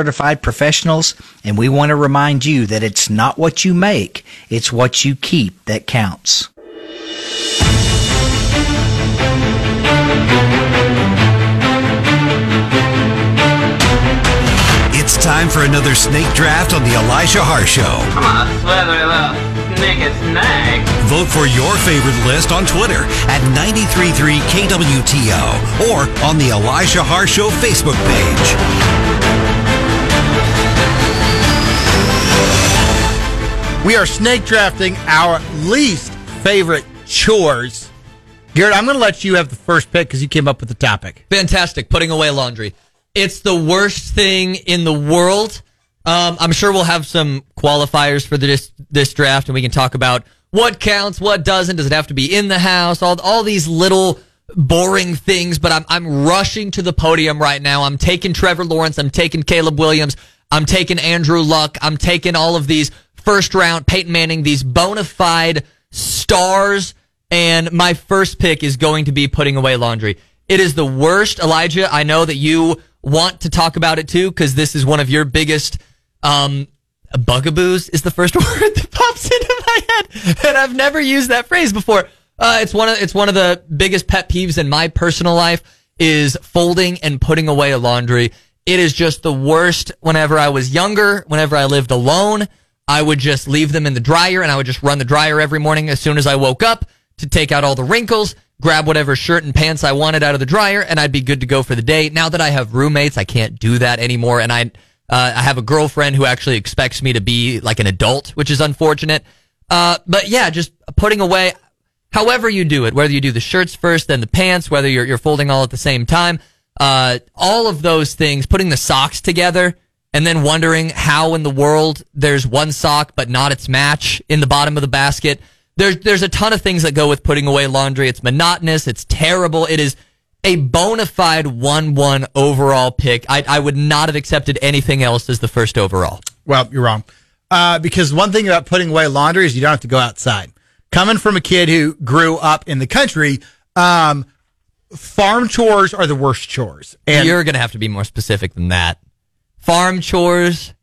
certified professionals, and we want to remind you that it's not what you make, it's what you keep that counts. It's time for another snake draft on the Elijah Haahr Show. Come on, slither little sneaky snake. Vote for your favorite list on Twitter at 933 KWTO or on the Elijah Haahr Show Facebook page. We are snake drafting our least favorite chores. Garett, I'm going to let you have the first pick because you came up with the topic. Fantastic. Putting away laundry. It's the worst thing in the world. Um, I'm sure we'll have some qualifiers for this this draft, and we can talk about what counts, what doesn't. Does it have to be in the house? All all these little boring things. But I'm I'm rushing to the podium right now. I'm taking Trevor Lawrence. I'm taking Caleb Williams. I'm taking Andrew Luck. I'm taking all of these first round Peyton Manning, these bona fide stars. And my first pick is going to be putting away laundry. It is the worst, Elijah. I know that you want to talk about it too because this is one of your biggest um, bugaboos. Is the first word that pops into my head, and I've never used that phrase before. Uh, it's one of it's one of the biggest pet peeves in my personal life is folding and putting away a laundry. It is just the worst. Whenever I was younger, whenever I lived alone, I would just leave them in the dryer and I would just run the dryer every morning as soon as I woke up to take out all the wrinkles, grab whatever shirt and pants I wanted out of the dryer, and I'd be good to go for the day. Now that I have roommates, I can't do that anymore, and I uh, I have a girlfriend who actually expects me to be like an adult, which is unfortunate. Uh, but yeah, just putting away, however you do it, whether you do the shirts first, then the pants, whether you're you're folding all at the same time, uh, all of those things, putting the socks together. And then wondering how in the world there's one sock but not its match in the bottom of the basket there's there's a ton of things that go with putting away laundry. It's monotonous. It's terrible. It is a bona fide one one overall pick. I I would not have accepted anything else as the first overall. Well, you're wrong. Uh, because one thing about putting away laundry is you don't have to go outside. Coming from a kid who grew up in the country, um, farm chores are the worst chores. And you're going to have to be more specific than that. Farm chores.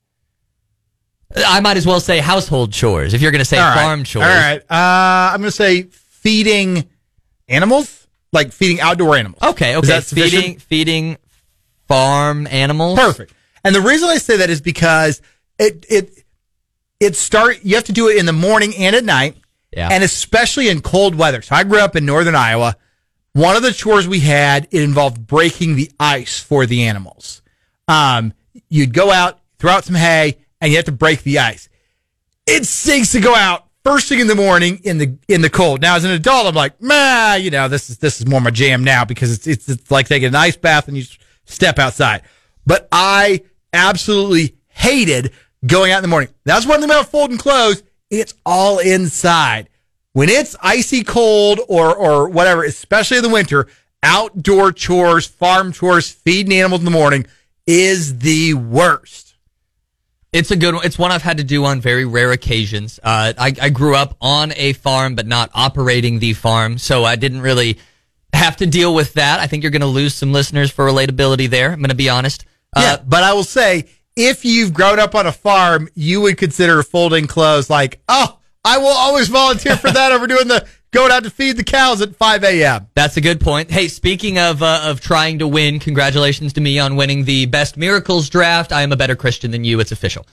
I might as well say household chores if you're going to say All right. farm chores. All right. Uh, I'm going to say feeding animals, like feeding outdoor animals. Okay, Is okay. that feeding sufficient? feeding farm animals. Perfect. And the reason I say that is because it it it start you have to do it in the morning and at night. Yeah. And especially in cold weather. So I grew up in northern Iowa. One of the chores we had it involved breaking the ice for the animals. Um, you'd go out, throw out some hay, and you have to break the ice. It stinks to go out first thing in the morning in the in the cold. Now as an adult, I'm like, nah, you know, this is this is more my jam now because it's it's, it's like taking an ice bath and you step outside. But I absolutely hated going out in the morning. That's one thing about folding clothes. It's all inside. When it's icy cold or or whatever, especially in the winter, outdoor chores, farm chores, feeding animals in the morning is the worst. It's a good one. It's one I've had to do on very rare occasions. Uh, I, I grew up on a farm, but not operating the farm, so I didn't really have to deal with that. I think you're going to lose some listeners for relatability there. I'm going to be honest. Yeah, Uh, but I will say, if you've grown up on a farm, you would consider folding clothes like, oh, I will always volunteer for that over doing the going out to feed the cows at 5 a.m. That's a good point. Hey, speaking of uh, of trying to win, congratulations to me on winning the best miracles draft. I am a better Christian than you. It's official.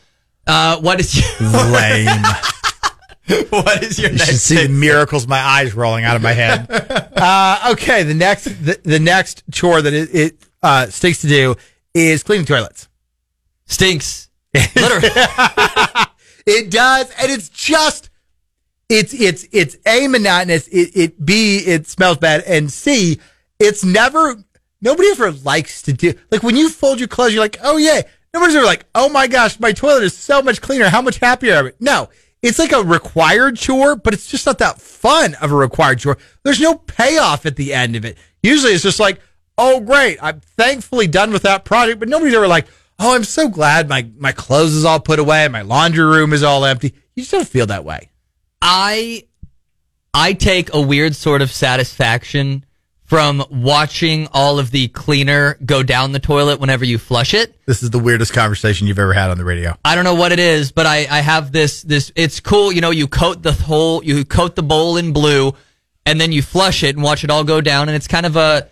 Uh, what is your, Lame. what is your You should see the miracles, my eyes rolling out of my head. uh, okay, the next the, the next chore that it, it uh, stinks to do is cleaning toilets. Stinks. Literally. It does, and it's just it's it's it's a monotonous. It, it b it smells bad, and c it's never nobody ever likes to do like when you fold your clothes. You're like, oh yeah. Nobody's ever like, oh my gosh, my toilet is so much cleaner. How much happier am I? No, it's like a required chore, but it's just not that fun of a required chore. There's no payoff at the end of it. Usually, it's just like, oh great, I'm thankfully done with that project. But nobody's ever like, oh, I'm so glad my my clothes is all put away, my laundry room is all empty. You just don't feel that way. I I take a weird sort of satisfaction from watching all of the cleaner go down the toilet whenever you flush it. This is the weirdest conversation you've ever had on the radio. I don't know what it is, but I, I have this this it's cool, you know, you coat the whole you coat the bowl in blue and then you flush it and watch it all go down and it's kind of a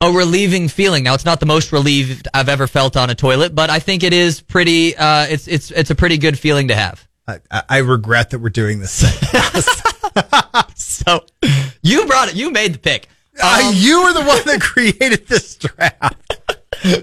a relieving feeling. Now it's not the most relieved I've ever felt on a toilet, but I think it is pretty uh it's it's it's a pretty good feeling to have. I, I- regret that we're doing this. So you brought it, you made the pick. Uh, you were the one that created this draft.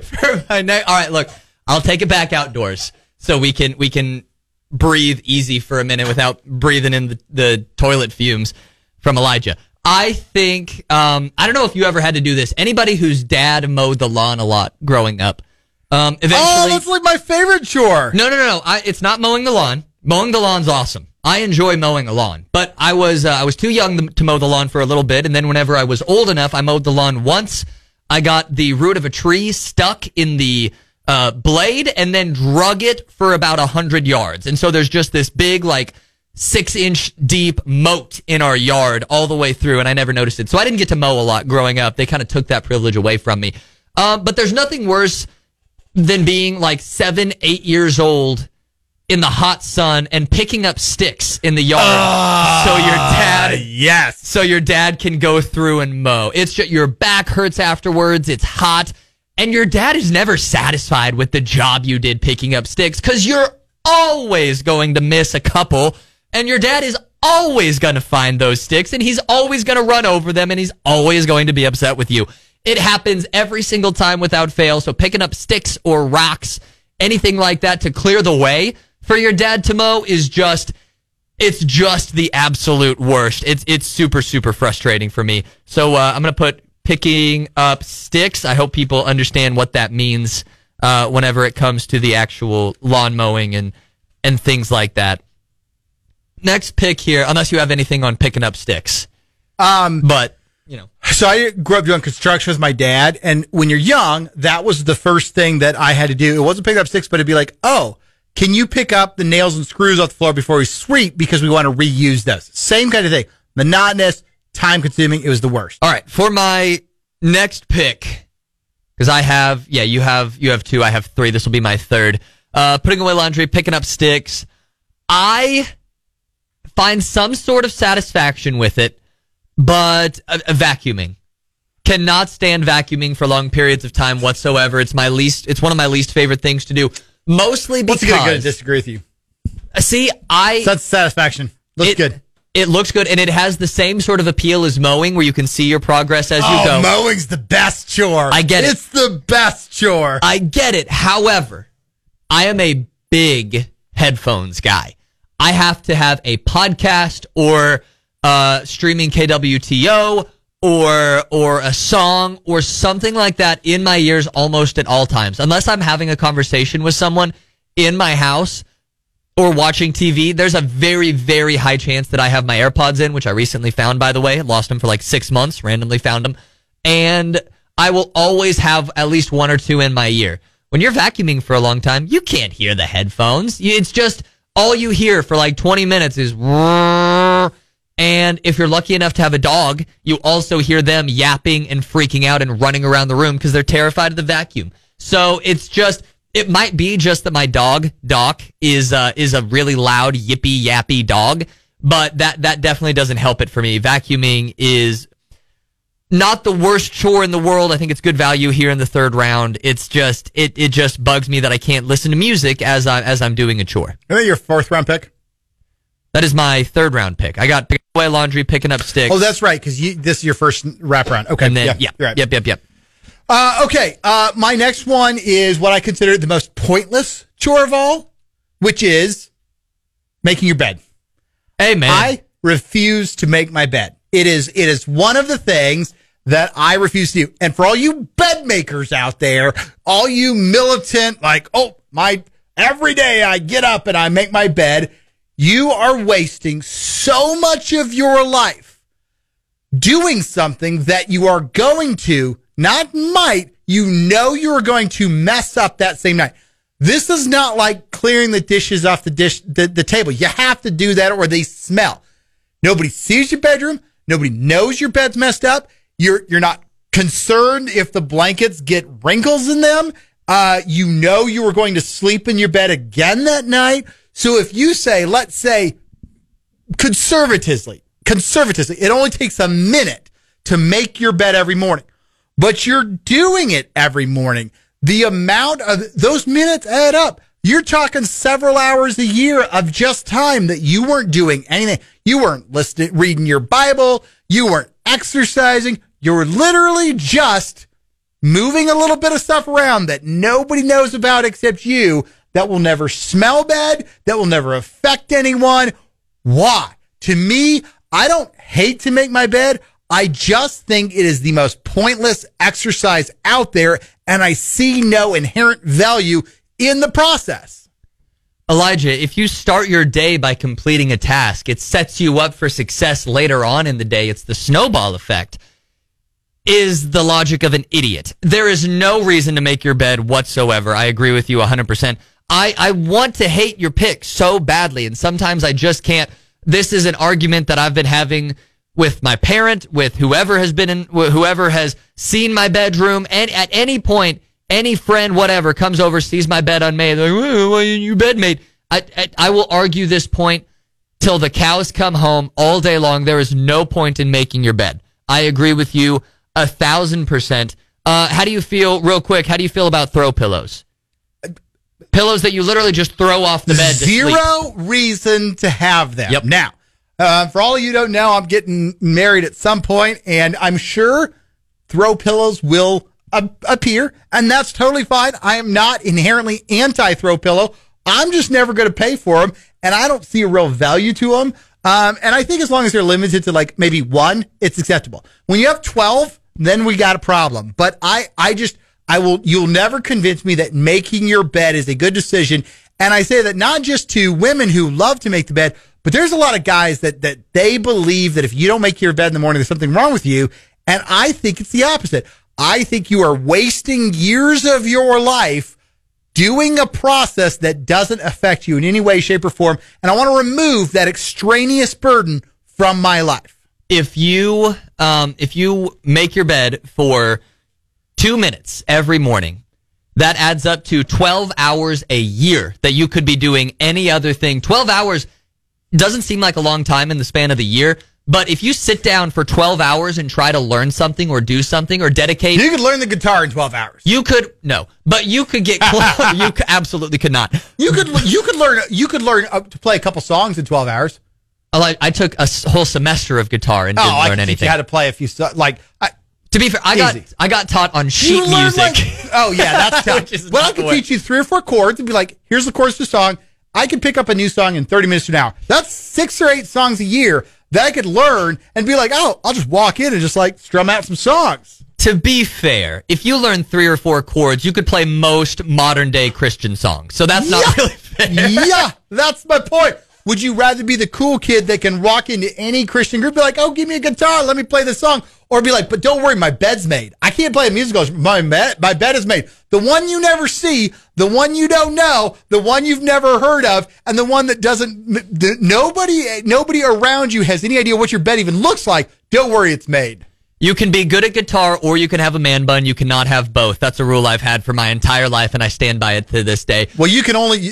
for my next. All right, look, I'll take it back outdoors so we can we can breathe easy for a minute without breathing in the, the toilet fumes from Elijah. I think um, I don't know if you ever had to do this. Anybody whose dad mowed the lawn a lot growing up, um, eventually. Oh, that's like my favorite chore. No, no, no, no. I, it's not mowing the lawn. Mowing the lawn's awesome. I enjoy mowing a lawn, but I was uh, I was too young to, mow the lawn for a little bit, and then whenever I was old enough, I mowed the lawn once. I got the root of a tree stuck in the uh, blade, and then drug it for about a hundred yards, and so there's just this big like six inch deep moat in our yard all the way through, and I never noticed it. So I didn't get to mow a lot growing up. They kind of took that privilege away from me. Um, but there's nothing worse than being like seven, eight years old in the hot sun and picking up sticks in the yard ah, so your dad yes. so your dad can go through and mow. It's just your back hurts afterwards. It's hot. And your dad is never satisfied with the job you did picking up sticks because you're always going to miss a couple. And your dad is always going to find those sticks and he's always going to run over them and he's always going to be upset with you. It happens every single time without fail. So picking up sticks or rocks, anything like that to clear the way for your dad to mow is just it's just the absolute worst. It's it's super super frustrating for me. So uh, I'm gonna put picking up sticks. I hope people understand what that means uh, whenever it comes to the actual lawn mowing and and things like that. Next pick here, unless you have anything on picking up sticks, Um, but you know, so I grew up doing construction with my dad, and when you're young, that was the first thing that I had to do. It wasn't pick up sticks, but it'd be like, oh, can you pick up the nails and screws off the floor before we sweep because we want to reuse those? Same kind of thing. Monotonous, time consuming. It was the worst. All right, for my next pick, because I have, yeah, you have, you have two, I have three. This will be my third. Uh, putting away laundry, picking up sticks. I find some sort of satisfaction with it, but uh, uh, vacuuming cannot stand vacuuming for long periods of time whatsoever. It's my least, it's one of my least favorite things to do. Mostly because. What's to because, disagree with you? see, I, That's satisfaction. Looks it- good. It looks good, and it has the same sort of appeal as mowing, where you can see your progress as you oh, go. mowing's the best chore. I get it. It's the best chore. I get it. However, I am a big headphones guy. I have to have a podcast or uh, streaming KWTO or or a song or something like that in my ears almost at all times. Unless I'm having a conversation with someone in my house or watching TV, there's a very, very high chance that I have my AirPods in, which I recently found, by the way. Lost them for like six months, randomly found them. And I will always have at least one or two in my ear. When you're vacuuming for a long time, you can't hear the headphones. It's just all you hear for like 20 minutes is. And if you're lucky enough to have a dog, you also hear them yapping and freaking out and running around the room because they're terrified of the vacuum. So it's just, it might be just that my dog, Doc, is, uh, is a really loud, yippy, yappy dog, but that, that definitely doesn't help it for me. Vacuuming is not the worst chore in the world. I think it's good value here in the third round. It's just, it, it just bugs me that I can't listen to music as I, as I'm doing a chore. That your fourth round pick? That is my third round pick. I got picking away laundry, picking up sticks. Oh, that's right, because this is your first wrap round. Okay. and then, yeah, yeah, right. yep, yep, yep. Uh, okay. Uh, my next one is what I consider the most pointless chore of all, which is making your bed. Hey, man. I refuse to make my bed. It is it is one of the things that I refuse to do. And for all you bed makers out there, all you militant, like, oh, my every day I get up and I make my bed, you are wasting so much of your life doing something that you are going to, not might, you know you are going to mess up that same night. This is not like clearing the dishes off the dish the, the table. You have to do that or they smell. Nobody sees your bedroom. Nobody knows your bed's messed up. You're you're not concerned if the blankets get wrinkles in them. Uh, you know you are going to sleep in your bed again that night. So if you say, let's say, conservatively, conservatively, it only takes a minute to make your bed every morning, but you're doing it every morning. The amount of those minutes add up. You're talking several hours a year of just time that you weren't doing anything. You weren't listening, reading your Bible. You weren't exercising. You were literally just moving a little bit of stuff around that nobody knows about except you that will never smell bad, that will never affect anyone. Why? To me, I don't hate to make my bed. I just think it is the most pointless exercise out there, and I see no inherent value in the process. Elijah, if you start your day by completing a task, it sets you up for success later on in the day. It's the snowball effect. Is the logic of an idiot. There is no reason to make your bed whatsoever. I agree with you 100%. I, I want to hate your pick so badly, and sometimes I just can't. This is an argument that I've been having with my parent, with whoever has been in, whoever has seen my bedroom, and at any point, any friend, whatever, comes over, sees my bed unmade, like, well, your bed made. I, I, I will argue this point till the cows come home all day long. There is no point in making your bed. I agree with you a thousand percent. Uh, how do you feel, real quick? How do you feel about throw pillows? Pillows that you literally just throw off the bed. Zero reason to have them. Yep. Now, uh, for all of you don't know, I'm getting married at some point, and I'm sure throw pillows will appear, and that's totally fine. I am not inherently anti throw pillow. I'm just never going to pay for them, and I don't see a real value to them. Um, and I think as long as they're limited to like maybe one, it's acceptable. When you have 12, then we got a problem. But I, I just, I will, you'll never convince me that making your bed is a good decision. And I say that not just to women who love to make the bed, but there's a lot of guys that, that they believe that if you don't make your bed in the morning, there's something wrong with you. And I think it's the opposite. I think you are wasting years of your life doing a process that doesn't affect you in any way, shape, or form. And I want to remove that extraneous burden from my life. if you um, if you make your bed for two minutes every morning, that adds up to twelve hours a year that you could be doing any other thing. Twelve hours doesn't seem like a long time in the span of the year, but if you sit down for twelve hours and try to learn something or do something or dedicate You could learn the guitar in 12 hours. you could no, but you could get close. you c- absolutely could not. You could, you could learn, you could learn to play a couple songs in 12 hours. Oh, I, I took a whole semester of guitar and Oh, didn't I learn could anything. you how to play a few, like, I, to be fair, I got I got taught on sheet music. like- oh yeah, that's tough. Well, I could teach you three or four chords and be like, here's the chords to a song. I could pick up a new song in 30 minutes to an hour. That's six or eight songs a year that I could learn and be like, oh, I'll just walk in and just like strum out some songs. to be fair, if you learn three or four chords, you could play most modern day Christian songs. So that's not Yeah. really fair. yeah, that's my point. Would you rather be the cool kid that can walk into any Christian group, be like, "Oh, give me a guitar, let me play the song," or be like, "But don't worry, my bed's made. I can't play a musical. My bed, my bed is made. The one you never see, the one you don't know, the one you've never heard of, and the one that doesn't. The, nobody, nobody around you has any idea what your bed even looks like. Don't worry, it's made. You can be good at guitar or you can have a man bun. You cannot have both. That's a rule I've had for my entire life and I stand by it to this day. Well, you can only.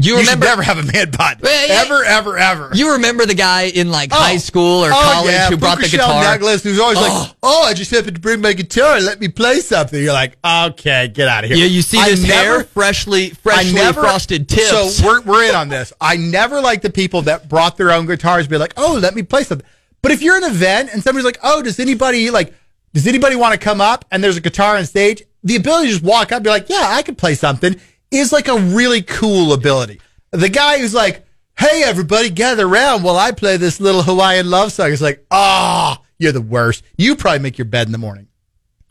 You, you should remember- never have a man bun. Well, yeah. Ever, ever, ever. You remember the guy in like high Oh. school or Oh, college yeah, who brought the Shell guitar? Necklace, who's always Oh. like, "Oh, I just happened to bring my guitar. and Let me play something." You're like, "Okay, get out of here." Yeah, you see I this hair, never- freshly, I freshly never- frosted tips. So we're we're in on this. I never like the people that brought their own guitars. Be like, "Oh, let me play something." But if you're an event and somebody's like, "Oh, does anybody like?" Does anybody want to come up and there's a guitar on stage? The ability to just walk up and be like, yeah, I could play something is like a really cool ability. The guy who's like, hey, everybody, gather around while I play this little Hawaiian love song. is like, ah, you're the worst. You probably make your bed in the morning.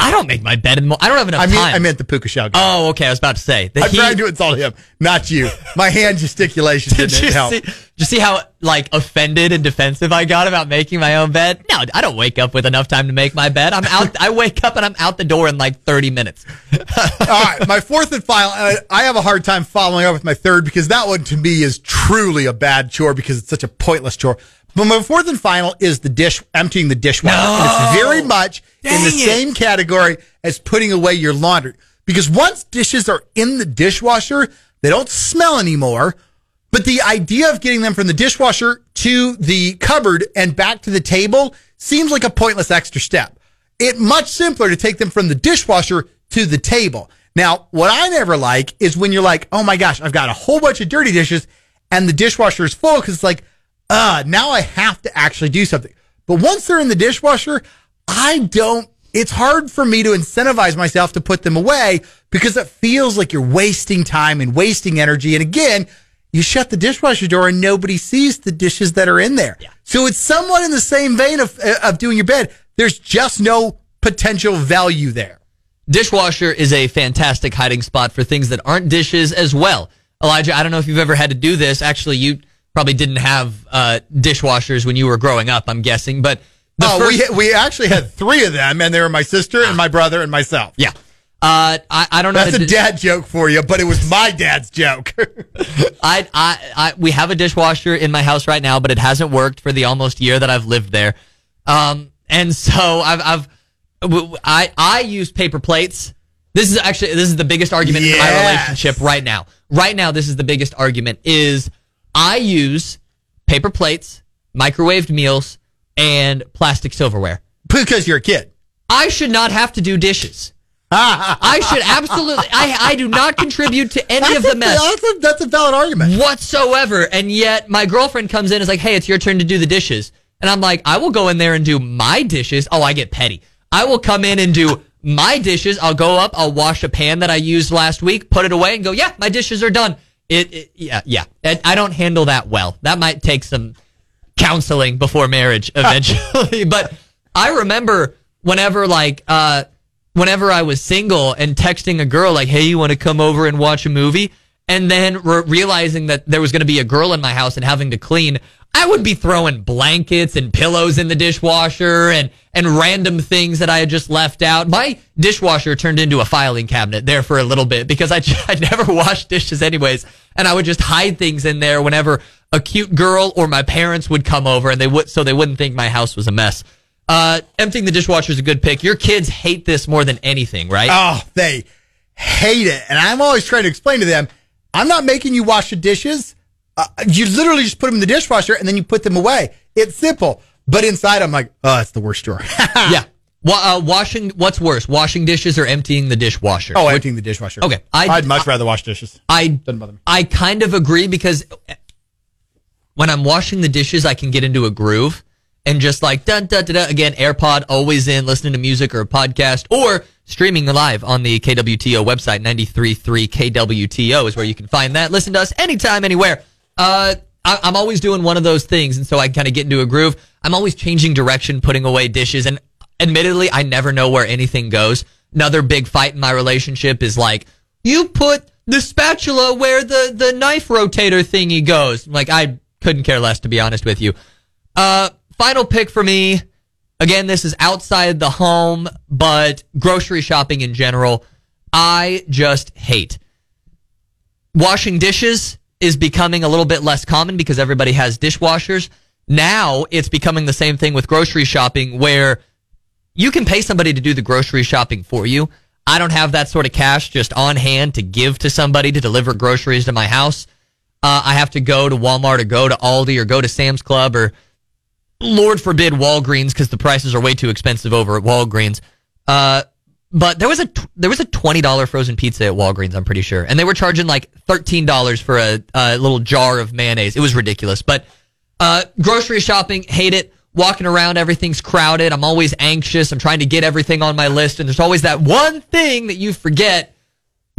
I don't make my bed in the mo- I don't have enough I mean, time. I meant the puka shell guy. oh, okay. I was about to say. The I'm heat- trying to insult him, not you. My hand gesticulation Did didn't you help. see? you see how like offended and defensive I got about making my own bed? No, I don't wake up with enough time to make my bed. I'm out. I wake up and I'm out the door in like 30 minutes. All right, my fourth and final. And I, I have a hard time following up with my third because that one to me is truly a bad chore because it's such a pointless chore. But my fourth and final is the dish, emptying the dishwasher. And it's very much in the it. same category as putting away your laundry. Because once dishes are in the dishwasher, they don't smell anymore. But the idea of getting them from the dishwasher to the cupboard and back to the table seems like a pointless extra step. It much simpler to take them from the dishwasher to the table. Now, what I never like is when you're like, oh my gosh, I've got a whole bunch of dirty dishes and the dishwasher is full because it's like, uh, now I have to actually do something. But once they're in the dishwasher, I don't, it's hard for me to incentivize myself to put them away because it feels like you're wasting time and wasting energy. And again, you shut the dishwasher door and nobody sees the dishes that are in there. Yeah. So it's somewhat in the same vein of, of doing your bed. There's just no potential value there. Dishwasher is a fantastic hiding spot for things that aren't dishes as well. Elijah, I don't know if you've ever had to do this. Actually, you probably didn't have uh, dishwashers when you were growing up, I'm guessing. But oh, first- we we actually had three of them, and they were my sister and my brother and myself. yeah. Uh, I, I don't know. That's a dad joke for you, but it was my dad's joke. I, I, I, we have a dishwasher in my house right now, but it hasn't worked for the almost year that I've lived there. Um, and so I've, I've, I, I use paper plates. This is actually, this is the biggest argument in my relationship right now. Right now, this is the biggest argument is I use paper plates, microwaved meals, and plastic silverware. because you're a kid. I should not have to do dishes. I should absolutely, I, I do not contribute to any That's of the a, mess That's a, that's a valid argument. whatsoever. And yet my girlfriend comes in and is like, hey, it's your turn to do the dishes. And I'm like, I will go in there and do my dishes. Oh, I get petty. I will come in and do my dishes. I'll go up, I'll wash a pan that I used last week, put it away and go, yeah, my dishes are done. It, it yeah, yeah. And I don't handle that well. That might take some counseling before marriage eventually. but I remember whenever like uh whenever I was single and texting a girl like, "Hey, you want to come over and watch a movie?" and then re- realizing that there was going to be a girl in my house and having to clean, I would be throwing blankets and pillows in the dishwasher and and random things that I had just left out. My dishwasher turned into a filing cabinet there for a little bit because I I never washed dishes anyways, and I would just hide things in there whenever a cute girl or my parents would come over and they would so they wouldn't think my house was a mess. Uh, emptying the dishwasher is a good pick. Your kids hate this more than anything, right? Oh, they hate it. And I'm always trying to explain to them, I'm not making you wash the dishes. Uh, you literally just put them in the dishwasher and then you put them away. It's simple. But inside, I'm like, oh, that's the worst chore. yeah. Wa- uh, washing. What's worse, washing dishes or emptying the dishwasher? oh, emptying the dishwasher. Okay, I- I'd much rather wash dishes. I doesn't bother me. I kind of agree because when I'm washing the dishes, I can get into a groove and just like dun dun dun, dun again. AirPod always in, listening to music or a podcast or streaming live on the KWTO website. 93.3 KWTO is where you can find that. Listen to us anytime, anywhere. Uh, I, I'm always doing one of those things, and so I kind of get into a groove. I'm always changing direction, putting away dishes, and admittedly, I never know where anything goes. Another big fight in my relationship is like, you put the spatula where the, the knife rotator thingy goes. Like, I couldn't care less, to be honest with you. Uh, final pick for me. Again, this is outside the home, but grocery shopping in general, I just hate. Washing dishes is becoming a little bit less common because everybody has dishwashers. Now it's becoming the same thing with grocery shopping where you can pay somebody to do the grocery shopping for you. I don't have that sort of cash just on hand to give to somebody to deliver groceries to my house. Uh, I have to go to Walmart or go to Aldi or go to Sam's Club or Lord forbid Walgreens because the prices are way too expensive over at Walgreens. Uh, but there was a there was a twenty dollar frozen pizza at Walgreens. I'm pretty sure, and they were charging like thirteen dollars for a, a little jar of mayonnaise. It was ridiculous. But uh, grocery shopping, hate it. Walking around, everything's crowded. I'm always anxious. I'm trying to get everything on my list, and there's always that one thing that you forget.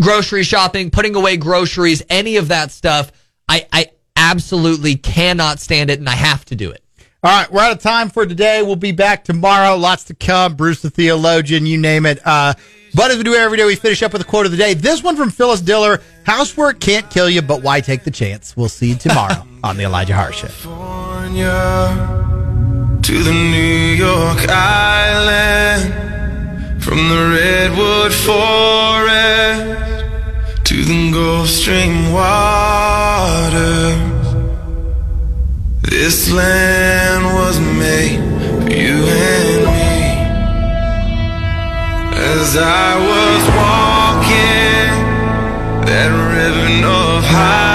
Grocery shopping, putting away groceries, any of that stuff. I, I absolutely cannot stand it, and I have to do it. All right, we're out of time for today. We'll be back tomorrow. Lots to come. Bruce the theologian, you name it. Uh, But as we do every day, we finish up with a quote of the day. This one from Phyllis Diller Housework can't kill you, but why take the chance? We'll see you tomorrow on The Elijah Haahr Show. To the New York Island, from the redwood forest to the Gulf Stream waters. This land was made for you and me. As I was walking that ribbon of high.